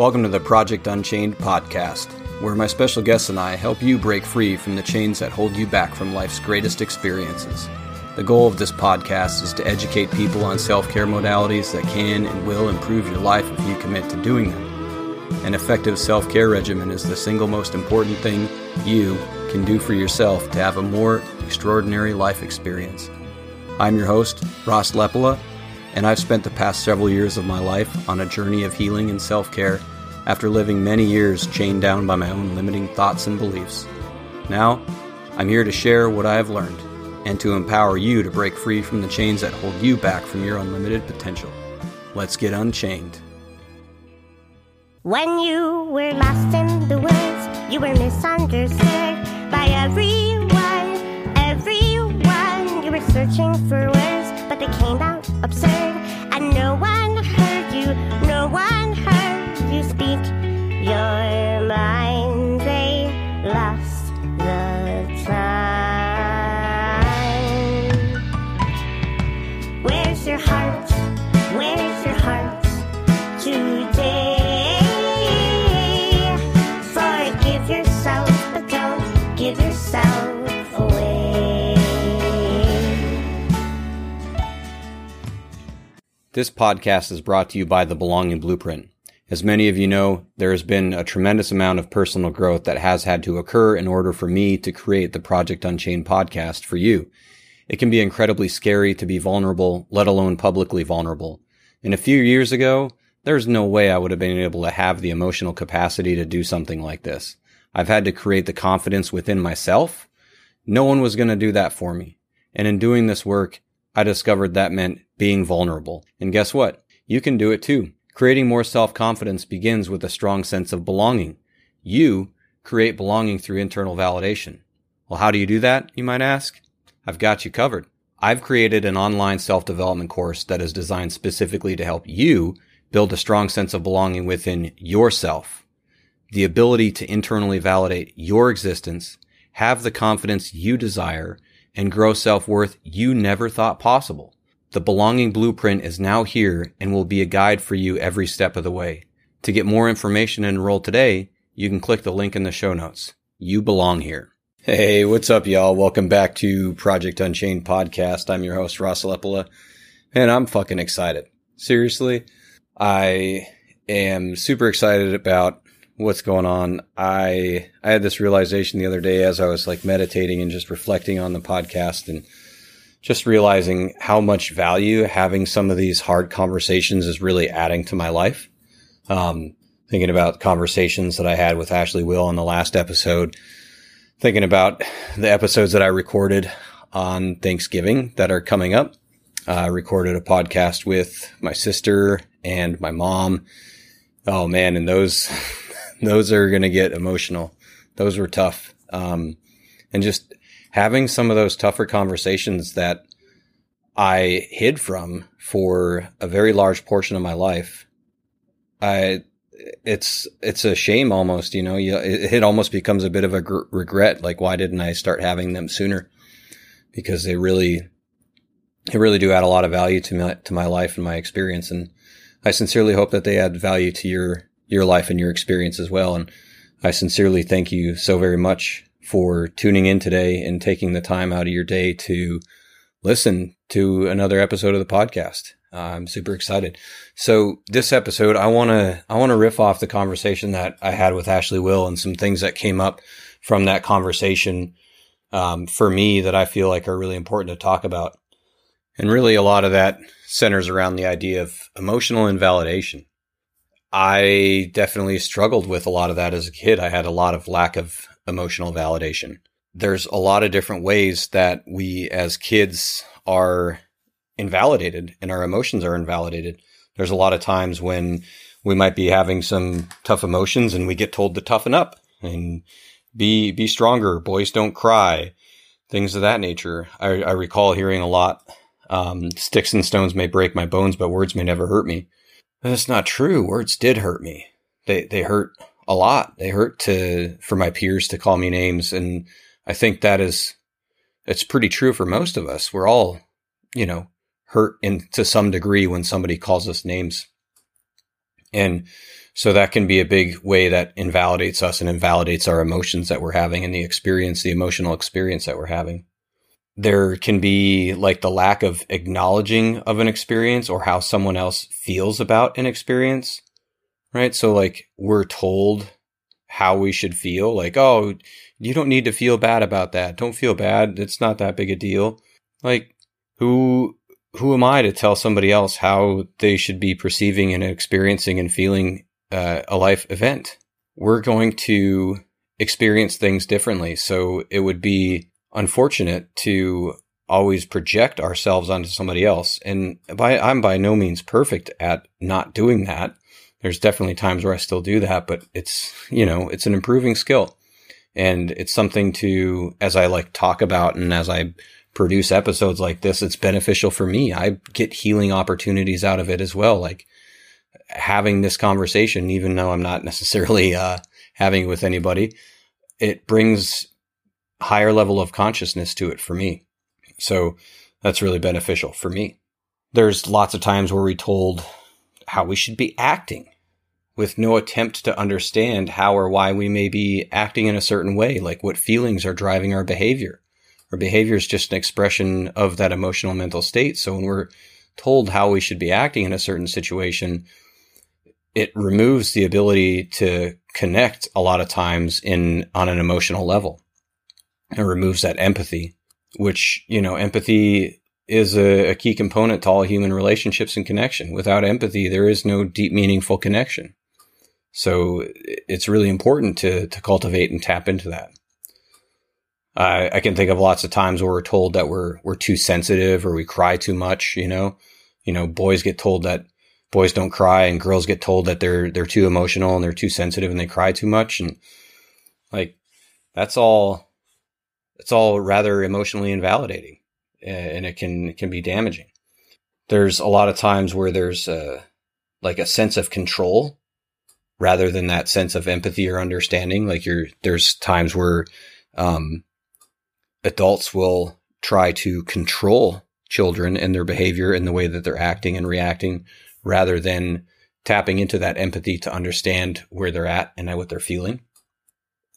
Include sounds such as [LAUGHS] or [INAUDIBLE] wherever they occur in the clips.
Welcome to the Project Unchained podcast, where my special guests and I help you break free from the chains that hold you back from life's greatest experiences. The goal of this podcast is to educate people on self care modalities that can and will improve your life if you commit to doing them. An effective self care regimen is the single most important thing you can do for yourself to have a more extraordinary life experience. I'm your host, Ross Lepola, and I've spent the past several years of my life on a journey of healing and self care after living many years chained down by my own limiting thoughts and beliefs. Now, I'm here to share what I have learned and to empower you to break free from the chains that hold you back from your unlimited potential. Let's get unchained. When you were lost in the woods, you were misunderstood by everyone. Everyone, you were searching for words, but they came out absurd, This podcast is brought to you by the Belonging Blueprint. As many of you know, there has been a tremendous amount of personal growth that has had to occur in order for me to create the Project Unchained podcast for you. It can be incredibly scary to be vulnerable, let alone publicly vulnerable. And a few years ago, there's no way I would have been able to have the emotional capacity to do something like this. I've had to create the confidence within myself. No one was going to do that for me. And in doing this work, I discovered that meant being vulnerable. And guess what? You can do it too. Creating more self-confidence begins with a strong sense of belonging. You create belonging through internal validation. Well, how do you do that? You might ask. I've got you covered. I've created an online self-development course that is designed specifically to help you build a strong sense of belonging within yourself. The ability to internally validate your existence, have the confidence you desire, and grow self-worth you never thought possible. The belonging blueprint is now here and will be a guide for you every step of the way. To get more information and enroll today, you can click the link in the show notes. You belong here. Hey, what's up, y'all? Welcome back to Project Unchained podcast. I'm your host, Ross Lepola, and I'm fucking excited. Seriously, I am super excited about what's going on. I I had this realization the other day as I was like meditating and just reflecting on the podcast and just realizing how much value having some of these hard conversations is really adding to my life. Um, thinking about conversations that I had with Ashley Will in the last episode, thinking about the episodes that I recorded on Thanksgiving that are coming up. Uh, I recorded a podcast with my sister and my mom. Oh man, and those those are going to get emotional. Those were tough. Um, and just having some of those tougher conversations that I hid from for a very large portion of my life. I, it's, it's a shame almost, you know, you, it, it almost becomes a bit of a gr- regret. Like, why didn't I start having them sooner? Because they really, they really do add a lot of value to my, to my life and my experience. And I sincerely hope that they add value to your, your life and your experience as well. And I sincerely thank you so very much for tuning in today and taking the time out of your day to listen to another episode of the podcast. I'm super excited. So this episode, I want to, I want to riff off the conversation that I had with Ashley Will and some things that came up from that conversation, um, for me that I feel like are really important to talk about. And really a lot of that centers around the idea of emotional invalidation. I definitely struggled with a lot of that as a kid. I had a lot of lack of emotional validation. There's a lot of different ways that we as kids are invalidated and our emotions are invalidated. There's a lot of times when we might be having some tough emotions and we get told to toughen up and be, be stronger. Boys don't cry. Things of that nature. I, I recall hearing a lot. Um, sticks and stones may break my bones, but words may never hurt me. That's not true. Words did hurt me. They, they hurt a lot. They hurt to, for my peers to call me names. And I think that is, it's pretty true for most of us. We're all, you know, hurt in to some degree when somebody calls us names. And So that can be a big way that invalidates us and invalidates our emotions that we're having and the experience, the emotional experience that we're having. There can be like the lack of acknowledging of an experience or how someone else feels about an experience, right? So like we're told how we should feel, like, oh, you don't need to feel bad about that. Don't feel bad. It's not that big a deal. Like who who am I to tell somebody else how they should be perceiving and experiencing and feeling uh, a life event? We're going to experience things differently. So it would be unfortunate to always project ourselves onto somebody else. And by, I'm by no means perfect at not doing that. There's definitely times where I still do that, but it's, you know, it's an improving skill. And it's something to, as I like talk about and as I produce episodes like this, it's beneficial for me. I get healing opportunities out of it as well. Like having this conversation, even though I'm not necessarily uh, having it with anybody, it brings higher level of consciousness to it for me. So that's really beneficial for me. There's lots of times where we're told how we should be acting with no attempt to understand how or why we may be acting in a certain way, like what feelings are driving our behavior. Our behavior is just an expression of that emotional mental state. So when we're told how we should be acting in a certain situation, it removes the ability to connect a lot of times in on an emotional level. It removes that empathy, which, you know, empathy is a, a, key component to all human relationships and connection. Without empathy, there is no deep, meaningful connection. So it's really important to, to cultivate and tap into that. I, I can think of lots of times where we're told that we're we're too sensitive or we cry too much. You know, you know, boys get told that boys don't cry, and girls get told that they're they're too emotional and they're too sensitive and they cry too much, and like that's all. It's all rather emotionally invalidating, and it can it can be damaging. There's a lot of times where there's a, like a sense of control rather than that sense of empathy or understanding. Like you're there's times where um, adults will try to control children and their behavior and the way that they're acting and reacting rather than tapping into that empathy to understand where they're at and what they're feeling.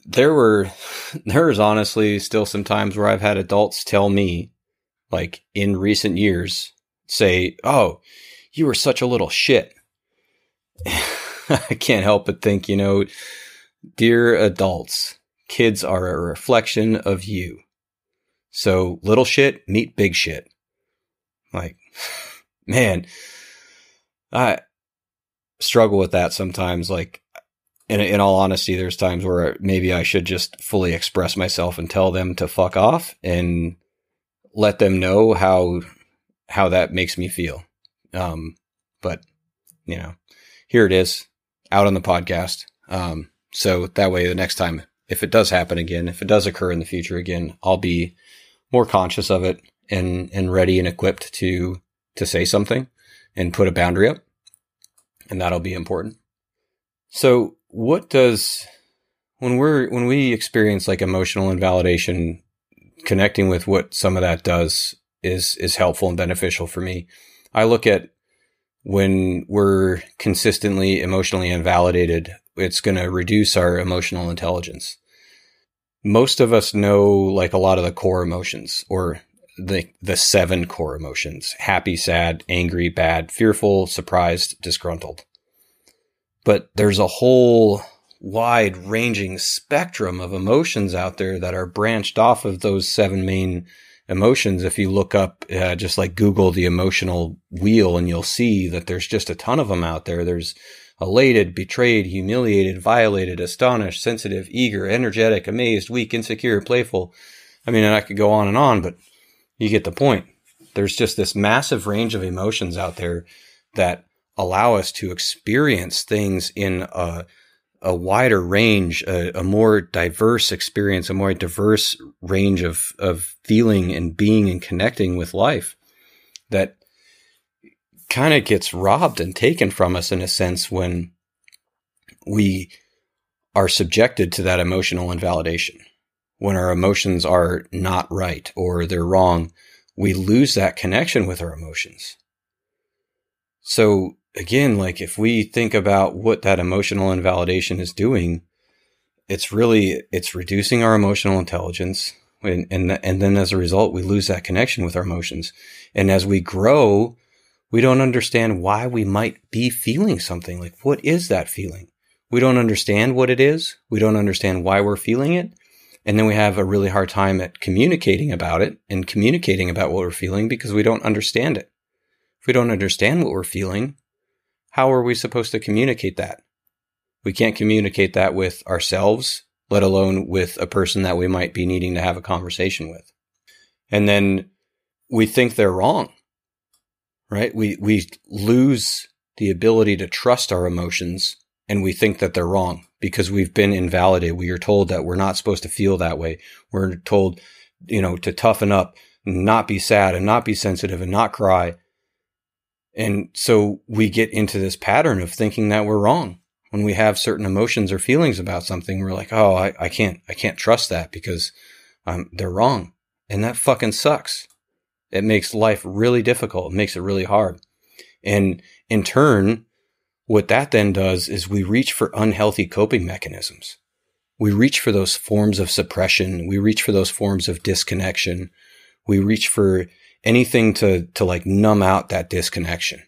There were, [LAUGHS] there is honestly still some times where I've had adults tell me, like in recent years, say, Oh, you were such a little shit. [LAUGHS] I can't help but think, you know, dear adults, kids are a reflection of you. So little shit meet big shit. Like, [LAUGHS] man, I struggle with that sometimes. Like, in, in all honesty, there's times where maybe I should just fully express myself and tell them to fuck off and let them know how, how that makes me feel. Um, but you know, here it is out on the podcast. Um, so that way the next time, if it does happen again, if it does occur in the future again, I'll be more conscious of it and and ready and equipped to to say something and put a boundary up and that'll be important so what does when we're when we experience like emotional invalidation connecting with what some of that does is is helpful and beneficial for me. I look at when we're consistently emotionally invalidated it's going to reduce our emotional intelligence. Most of us know like a lot of the core emotions or the the seven core emotions happy sad angry bad fearful surprised disgruntled but there's a whole wide ranging spectrum of emotions out there that are branched off of those seven main emotions if you look up uh, just like google the emotional wheel and you'll see that there's just a ton of them out there there's elated, betrayed, humiliated, violated, astonished, sensitive, eager, energetic, amazed, weak, insecure, playful. I mean, and I could go on and on, but you get the point. There's just this massive range of emotions out there that allow us to experience things in a, a wider range, a, a, more diverse experience, a more diverse range of, of feeling and being and connecting with life that kind of gets robbed and taken from us in a sense when we are subjected to that emotional invalidation. When our emotions are not right or they're wrong, we lose that connection with our emotions. So again, like if we think about what that emotional invalidation is doing, it's really, it's reducing our emotional intelligence. And, and, and then as a result, we lose that connection with our emotions. And as we grow, we don't understand why we might be feeling something. Like, what is that feeling? We don't understand what it is. We don't understand why we're feeling it. And then we have a really hard time at communicating about it and communicating about what we're feeling because we don't understand it. If we don't understand what we're feeling, how are we supposed to communicate that? We can't communicate that with ourselves, let alone with a person that we might be needing to have a conversation with. And then we think they're wrong, right? We, we lose the ability to trust our emotions and we think that they're wrong because we've been invalidated. We are told that we're not supposed to feel that way. We're told, you know, to toughen up, not be sad and not be sensitive and not cry. And so we get into this pattern of thinking that we're wrong. When we have certain emotions or feelings about something, we're like, oh, I, I can't, I can't trust that because um, they're wrong. And that fucking sucks. It makes life really difficult. It makes it really hard. And in turn, what that then does is we reach for unhealthy coping mechanisms. We reach for those forms of suppression. We reach for those forms of disconnection. We reach for anything to, to like numb out that disconnection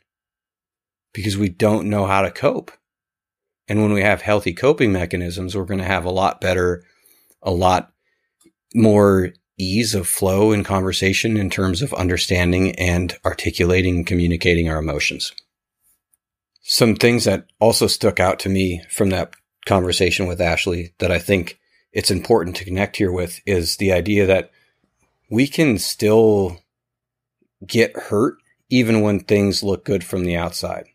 because we don't know how to cope. And when we have healthy coping mechanisms, we're going to have a lot better, a lot more ease of flow in conversation in terms of understanding and articulating and communicating our emotions. Some things that also stuck out to me from that conversation with Ashley that I think it's important to connect here with is the idea that we can still get hurt even when things look good from the outside.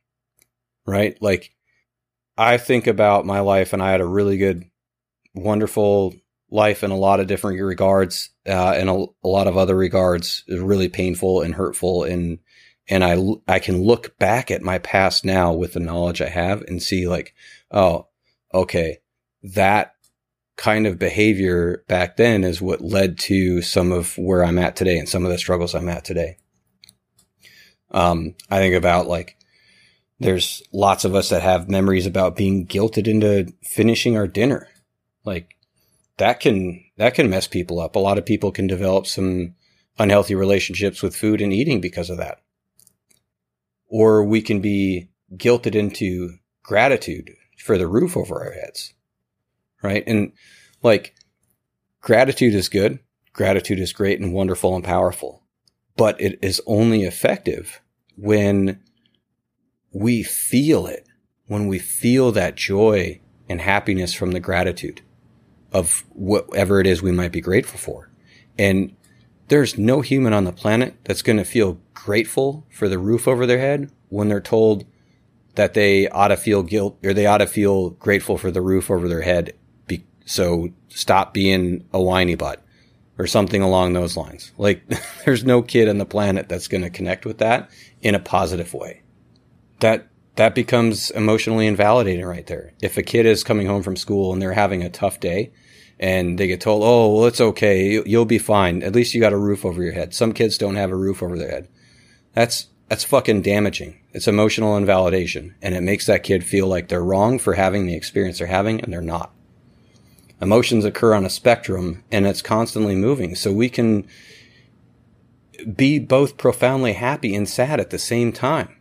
Right? Like I think about my life and I had a really good, wonderful life in a lot of different regards, uh, and a, a, lot of other regards is really painful and hurtful. And, and I, I can look back at my past now with the knowledge I have and see like, oh, okay, that kind of behavior back then is what led to some of where I'm at today and some of the struggles I'm at today. Um, I think about like, there's lots of us that have memories about being guilted into finishing our dinner. Like that can, that can mess people up. A lot of people can develop some unhealthy relationships with food and eating because of that. Or we can be guilted into gratitude for the roof over our heads. Right. And like gratitude is good. Gratitude is great and wonderful and powerful but it is only effective when we feel it, when we feel that joy and happiness from the gratitude of whatever it is we might be grateful for. And there's no human on the planet that's going to feel grateful for the roof over their head when they're told that they ought to feel guilt or they ought to feel grateful for the roof over their head. Be- so stop being a whiny butt or something along those lines. Like [LAUGHS] there's no kid on the planet that's going to connect with that in a positive way. That that becomes emotionally invalidating right there. If a kid is coming home from school and they're having a tough day and they get told, "Oh, well it's okay. You'll be fine. At least you got a roof over your head." Some kids don't have a roof over their head. That's that's fucking damaging. It's emotional invalidation and it makes that kid feel like they're wrong for having the experience they're having and they're not emotions occur on a spectrum and it's constantly moving. So we can be both profoundly happy and sad at the same time.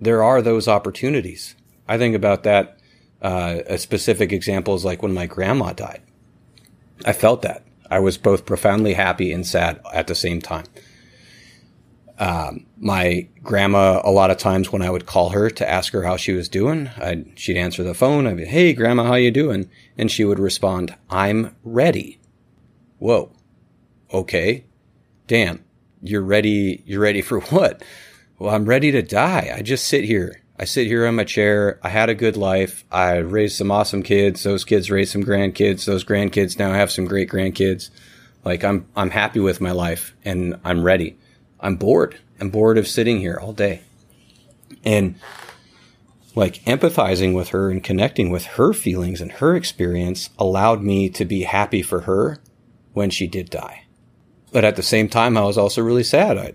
There are those opportunities. I think about that. Uh, a specific example is like when my grandma died. I felt that. I was both profoundly happy and sad at the same time. Um, my grandma, a lot of times when I would call her to ask her how she was doing, I'd, she'd answer the phone. I'd be, Hey, grandma, how you doing? And she would respond, I'm ready. Whoa. Okay. Damn. You're ready. You're ready for [LAUGHS] what? Well, I'm ready to die. I just sit here. I sit here on my chair. I had a good life. I raised some awesome kids. Those kids raised some grandkids. Those grandkids now have some great grandkids. Like I'm, I'm happy with my life and I'm ready. I'm bored. I'm bored of sitting here all day. And like empathizing with her and connecting with her feelings and her experience allowed me to be happy for her when she did die. But at the same time, I was also really sad. I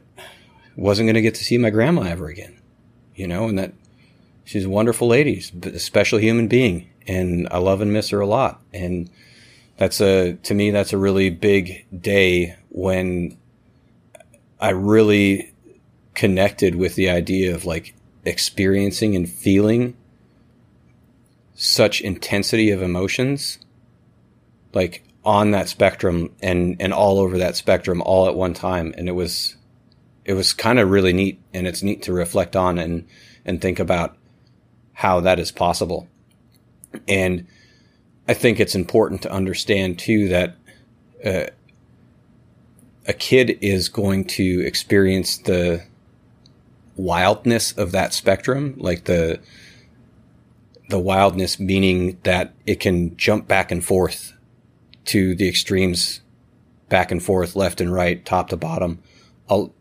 wasn't going to get to see my grandma ever again, you know, and that she's a wonderful lady, a special human being, and I love and miss her a lot. And that's a to me that's a really big day when I really connected with the idea of like experiencing and feeling such intensity of emotions like on that spectrum and and all over that spectrum all at one time. And it was it was kind of really neat and it's neat to reflect on and and think about how that is possible. And i think it's important to understand too that uh, a kid is going to experience the wildness of that spectrum like the the wildness meaning that it can jump back and forth to the extremes, back and forth, left and right, top to bottom,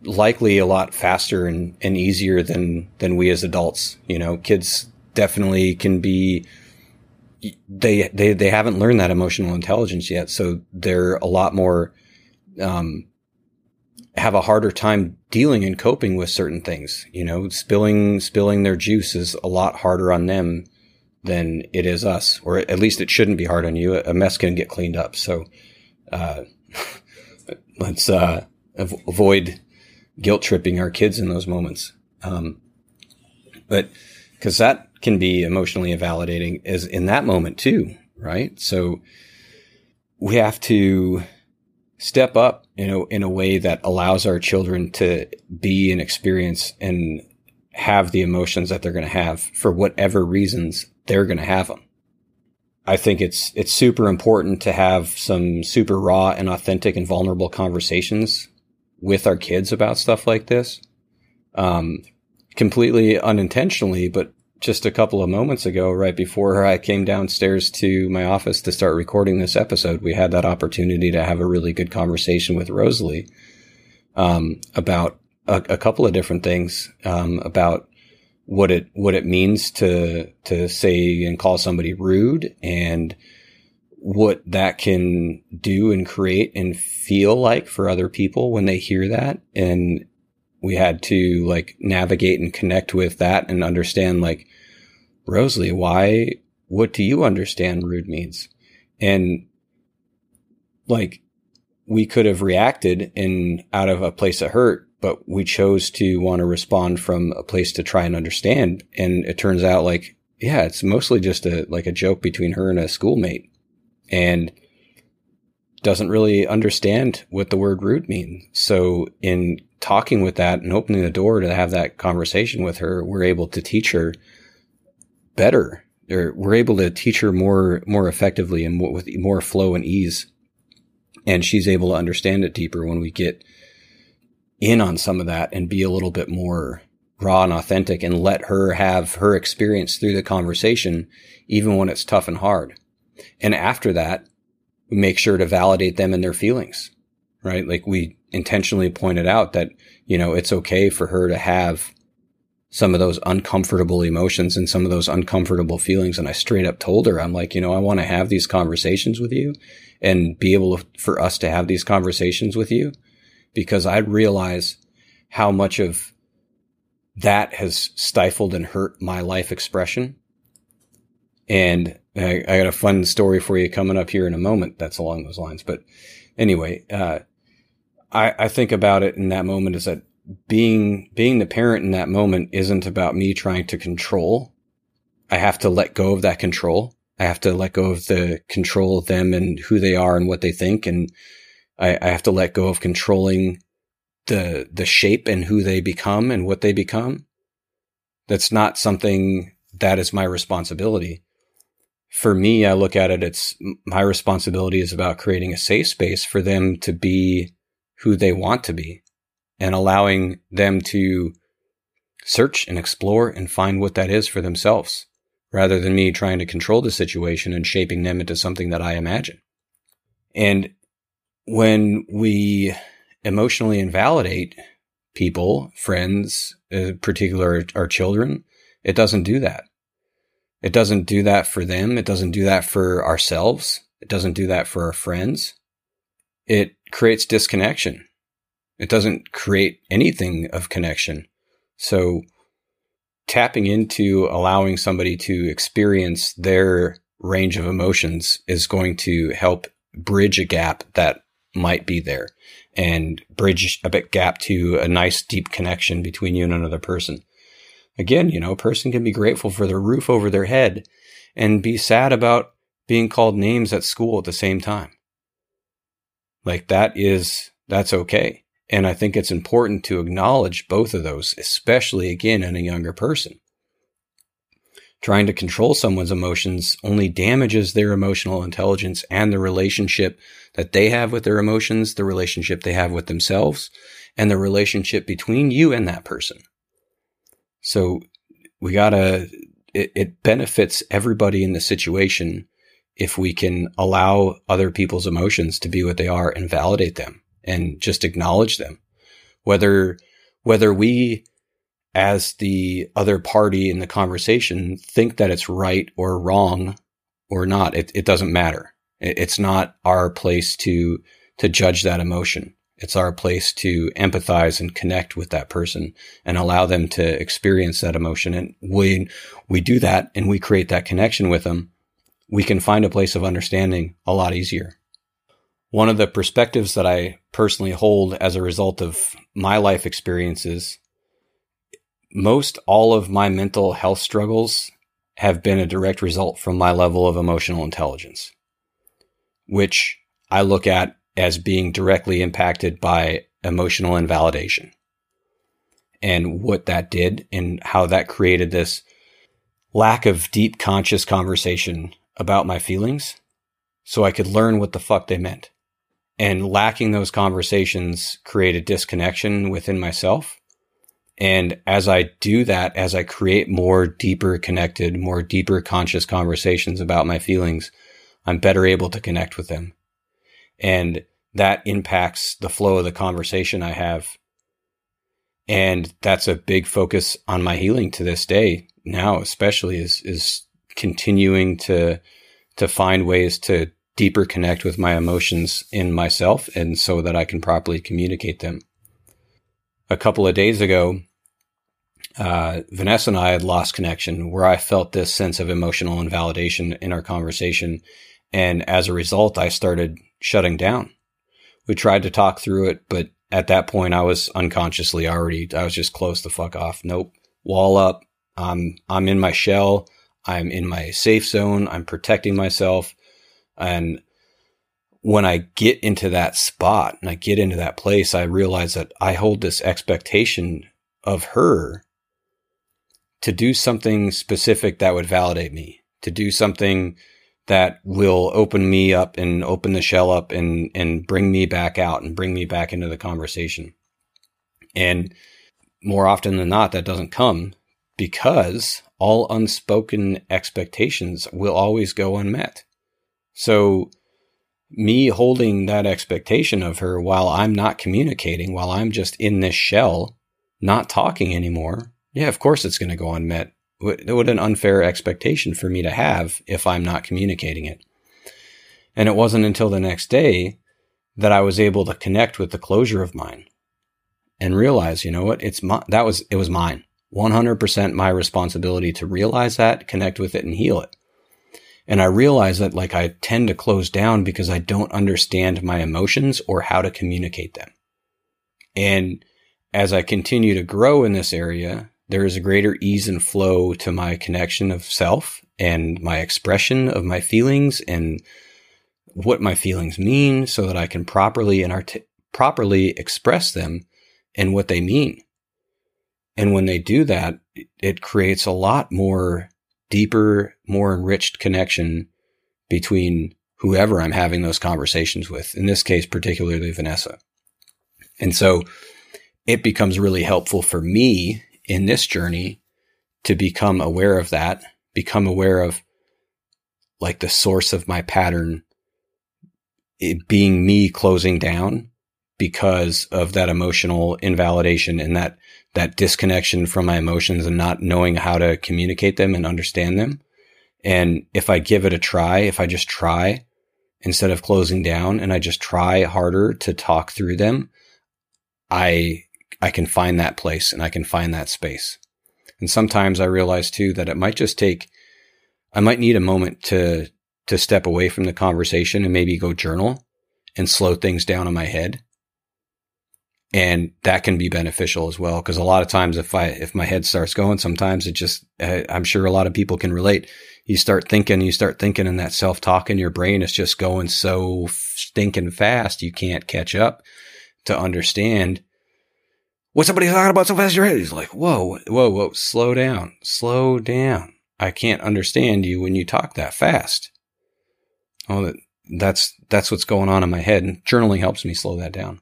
likely a lot faster and, and easier than than we as adults. You know, kids definitely can be. They they they haven't learned that emotional intelligence yet, so they're a lot more. Um, have a harder time dealing and coping with certain things. You know, spilling spilling their juice is a lot harder on them than it is us, or at least it shouldn't be hard on you. A mess can get cleaned up. So, uh, [LAUGHS] let's, uh, avoid guilt tripping our kids in those moments. Um, but cause that can be emotionally invalidating as in that moment too, right? So we have to step up, you know, in a way that allows our children to be and experience and have the emotions that they're going to have for whatever reasons they're going to have them. I think it's it's super important to have some super raw and authentic and vulnerable conversations with our kids about stuff like this. Um, completely unintentionally, but just a couple of moments ago, right before I came downstairs to my office to start recording this episode, we had that opportunity to have a really good conversation with Rosalie um, about a, a, couple of different things um, about what it what it means to to say and call somebody rude and what that can do and create and feel like for other people when they hear that. And we had to like navigate and connect with that and understand like Rosalie why what do you understand rude means and like we could have reacted in out of a place of hurt but we chose to want to respond from a place to try and understand. And it turns out like, yeah, it's mostly just a, like a joke between her and a schoolmate and doesn't really understand what the word rude means. So in talking with that and opening the door to have that conversation with her, we're able to teach her better or we're able to teach her more, more effectively and with more flow and ease. And she's able to understand it deeper when we get in on some of that and be a little bit more raw and authentic and let her have her experience through the conversation, even when it's tough and hard. And after that, we make sure to validate them and their feelings, right? Like we intentionally pointed out that, you know, it's okay for her to have some of those uncomfortable emotions and some of those uncomfortable feelings. And I straight up told her, I'm like, you know, I want to have these conversations with you and be able to, for us to have these conversations with you because I realize how much of that has stifled and hurt my life expression. And I, I, got a fun story for you coming up here in a moment that's along those lines. But anyway, uh, I, I think about it in that moment is that being, being the parent in that moment isn't about me trying to control. I have to let go of that control. I have to let go of the control of them and who they are and what they think and I, I have to let go of controlling the the shape and who they become and what they become. That's not something that is my responsibility. For me, I look at it, it's my responsibility is about creating a safe space for them to be who they want to be and allowing them to search and explore and find what that is for themselves rather than me trying to control the situation and shaping them into something that I imagine. And when we emotionally invalidate people, friends, in uh, particular our children, it doesn't do that. It doesn't do that for them. It doesn't do that for ourselves. It doesn't do that for our friends. It creates disconnection. It doesn't create anything of connection. So tapping into allowing somebody to experience their range of emotions is going to help bridge a gap that might be there and bridge a bit gap to a nice deep connection between you and another person. Again, you know, a person can be grateful for the roof over their head and be sad about being called names at school at the same time. Like that is, that's okay. And I think it's important to acknowledge both of those, especially again in a younger person. Trying to control someone's emotions only damages their emotional intelligence and the relationship that they have with their emotions, the relationship they have with themselves, and the relationship between you and that person. So we gotta, it, it benefits everybody in the situation if we can allow other people's emotions to be what they are and validate them and just acknowledge them. Whether, whether we as the other party in the conversation think that it's right or wrong or not, it, it doesn't matter. It, it's not our place to, to judge that emotion. It's our place to empathize and connect with that person and allow them to experience that emotion. And when we do that and we create that connection with them, we can find a place of understanding a lot easier. One of the perspectives that I personally hold as a result of my life experiences most all of my mental health struggles have been a direct result from my level of emotional intelligence, which I look at as being directly impacted by emotional invalidation and what that did and how that created this lack of deep conscious conversation about my feelings so I could learn what the fuck they meant. And lacking those conversations created disconnection within myself and as I do that, as I create more deeper connected, more deeper conscious conversations about my feelings, I'm better able to connect with them. And that impacts the flow of the conversation I have. And that's a big focus on my healing to this day now, especially is, is continuing to, to find ways to deeper connect with my emotions in myself and so that I can properly communicate them. A couple of days ago, uh, Vanessa and I had lost connection where I felt this sense of emotional invalidation in our conversation. And as a result, I started shutting down. We tried to talk through it, but at that point, I was unconsciously already, I was just close the fuck off. Nope. Wall up. I'm, I'm in my shell. I'm in my safe zone. I'm protecting myself. And when I get into that spot and I get into that place, I realize that I hold this expectation of her to do something specific that would validate me, to do something that will open me up and open the shell up and, and bring me back out and bring me back into the conversation. And more often than not, that doesn't come because all unspoken expectations will always go unmet. So me holding that expectation of her while I'm not communicating, while I'm just in this shell, not talking anymore, yeah, of course it's going to go unmet. What, an unfair expectation for me to have if I'm not communicating it. And it wasn't until the next day that I was able to connect with the closure of mine and realize, you know what? It's my, that was, it was mine. 100% my responsibility to realize that, connect with it and heal it. And I realize that like I tend to close down because I don't understand my emotions or how to communicate them. And as I continue to grow in this area, there is a greater ease and flow to my connection of self and my expression of my feelings and what my feelings mean so that I can properly and art- properly express them and what they mean. And when they do that, it creates a lot more deeper, more enriched connection between whoever I'm having those conversations with. In this case, particularly Vanessa. And so it becomes really helpful for me in this journey to become aware of that, become aware of like the source of my pattern it being me closing down because of that emotional invalidation and that that disconnection from my emotions and not knowing how to communicate them and understand them. And if I give it a try, if I just try instead of closing down and I just try harder to talk through them, I I can find that place and I can find that space. And sometimes I realize too that it might just take, I might need a moment to, to step away from the conversation and maybe go journal and slow things down in my head. And that can be beneficial as well. Cause a lot of times if I, if my head starts going, sometimes it just, I'm sure a lot of people can relate. You start thinking, you start thinking and that self talk in your brain is just going so stinking fast. You can't catch up to understand what somebody talking about so fast your head? He's like, whoa, whoa, whoa, slow down, slow down. I can't understand you when you talk that fast. Oh, that, that's, that's what's going on in my head. And journaling helps me slow that down.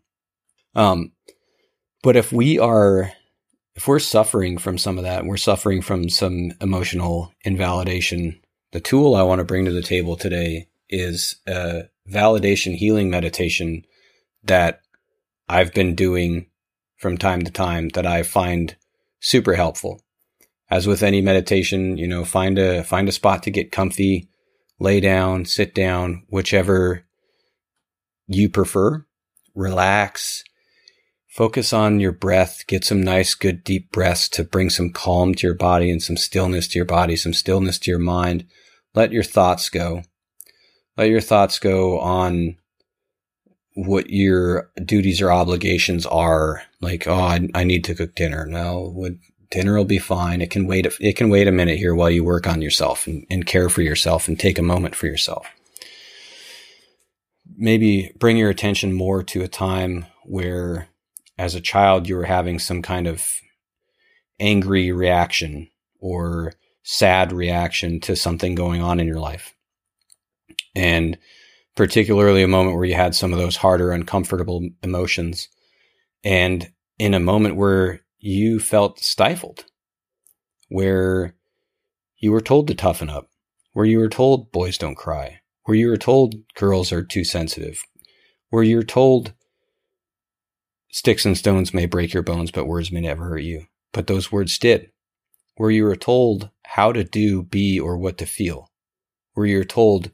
Um, but if we are, if we're suffering from some of that, we're suffering from some emotional invalidation, the tool I want to bring to the table today is a validation healing meditation that I've been doing from time to time that I find super helpful. As with any meditation, you know, find a, find a spot to get comfy, lay down, sit down, whichever you prefer. Relax. Focus on your breath. Get some nice, good, deep breaths to bring some calm to your body and some stillness to your body, some stillness to your mind. Let your thoughts go. Let your thoughts go on what your duties or obligations are. Like, oh, I, I need to cook dinner. No, would dinner will be fine. It can wait. It can wait a minute here while you work on yourself and, and care for yourself and take a moment for yourself. Maybe bring your attention more to a time where, as a child, you were having some kind of angry reaction or sad reaction to something going on in your life. And particularly a moment where you had some of those harder, uncomfortable emotions. And in a moment where you felt stifled, where you were told to toughen up, where you were told boys don't cry, where you were told girls are too sensitive, where you're told sticks and stones may break your bones, but words may never hurt you. But those words did. Where you were told how to do, be, or what to feel. Where you're told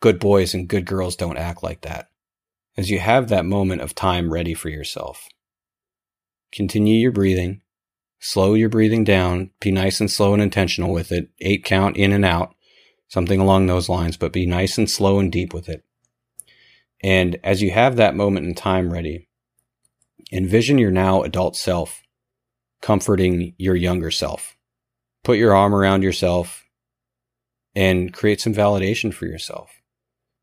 good boys and good girls don't act like that. As you have that moment of time ready for yourself, continue your breathing, slow your breathing down, be nice and slow and intentional with it, eight count in and out, something along those lines, but be nice and slow and deep with it. And as you have that moment in time ready, envision your now adult self comforting your younger self. Put your arm around yourself and create some validation for yourself.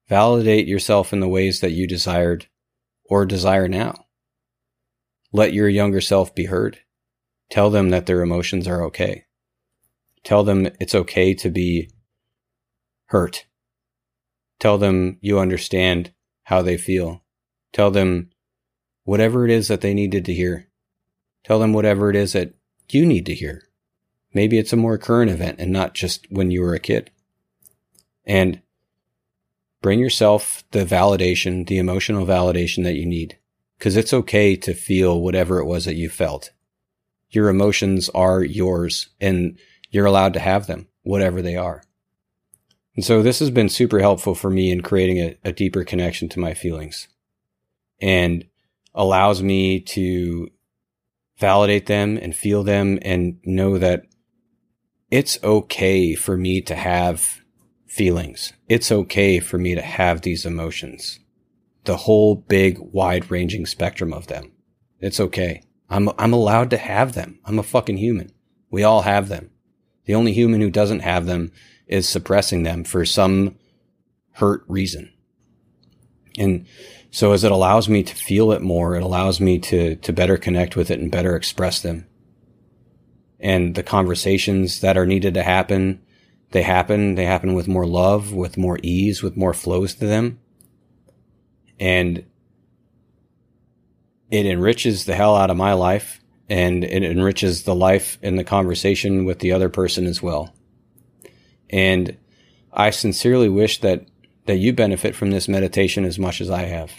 Validate yourself in the ways that you desired or desire now. Let your younger self be heard. Tell them that their emotions are okay. Tell them it's okay to be hurt. Tell them you understand how they feel. Tell them whatever it is that they needed to hear. Tell them whatever it is that you need to hear. Maybe it's a more current event and not just when you were a kid. And bring yourself the validation, the emotional validation that you need. Cause it's okay to feel whatever it was that you felt. Your emotions are yours and you're allowed to have them, whatever they are. And so this has been super helpful for me in creating a, a deeper connection to my feelings and allows me to validate them and feel them and know that it's okay for me to have feelings. It's okay for me to have these emotions. The whole big, wide ranging spectrum of them. It's okay. I'm, I'm allowed to have them. I'm a fucking human. We all have them. The only human who doesn't have them is suppressing them for some hurt reason. And so as it allows me to feel it more, it allows me to, to better connect with it and better express them. And the conversations that are needed to happen they happen. They happen with more love, with more ease, with more flows to them. And it enriches the hell out of my life and it enriches the life and the conversation with the other person as well. And I sincerely wish that, that you benefit from this meditation as much as I have.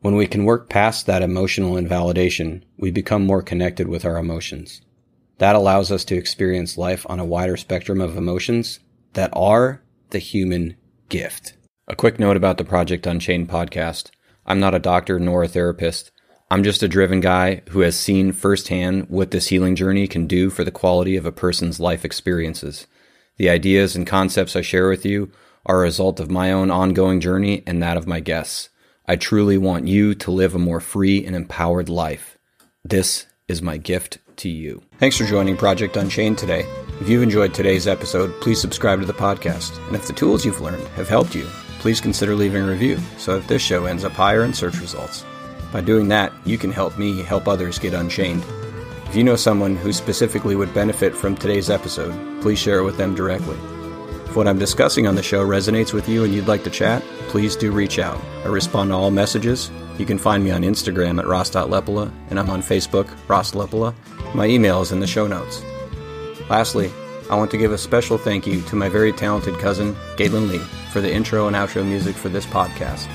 When we can work past that emotional invalidation, we become more connected with our emotions. That allows us to experience life on a wider spectrum of emotions that are the human gift. A quick note about the Project Unchained podcast. I'm not a doctor nor a therapist. I'm just a driven guy who has seen firsthand what this healing journey can do for the quality of a person's life experiences. The ideas and concepts I share with you are a result of my own ongoing journey and that of my guests. I truly want you to live a more free and empowered life. This is my gift to you. Thanks for joining Project Unchained today. If you've enjoyed today's episode, please subscribe to the podcast. And if the tools you've learned have helped you, please consider leaving a review so that this show ends up higher in search results. By doing that, you can help me help others get unchained. If you know someone who specifically would benefit from today's episode, please share it with them directly. If what I'm discussing on the show resonates with you and you'd like to chat, please do reach out. I respond to all messages. You can find me on Instagram at ross.lepola, and I'm on Facebook, Ross Lepola. My email is in the show notes. Lastly, I want to give a special thank you to my very talented cousin, Galen Lee, for the intro and outro music for this podcast.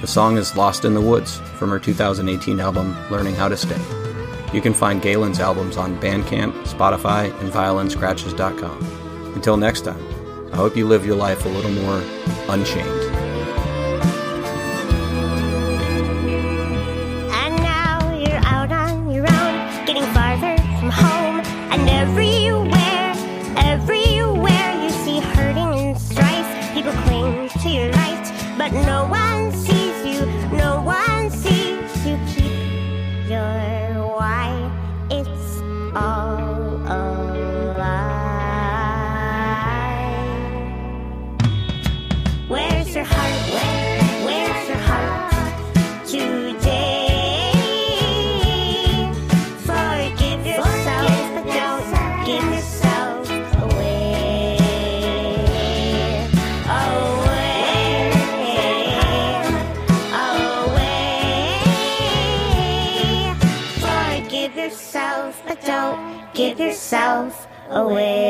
The song is Lost in the Woods from her 2018 album, Learning How to Stay. You can find Galen's albums on Bandcamp, Spotify, and violinscratches.com. Until next time, I hope you live your life a little more unchained. And now you're out on your own, getting farther from home. And everywhere, everywhere you see hurting and strife. People cling to your light, but no yourself away.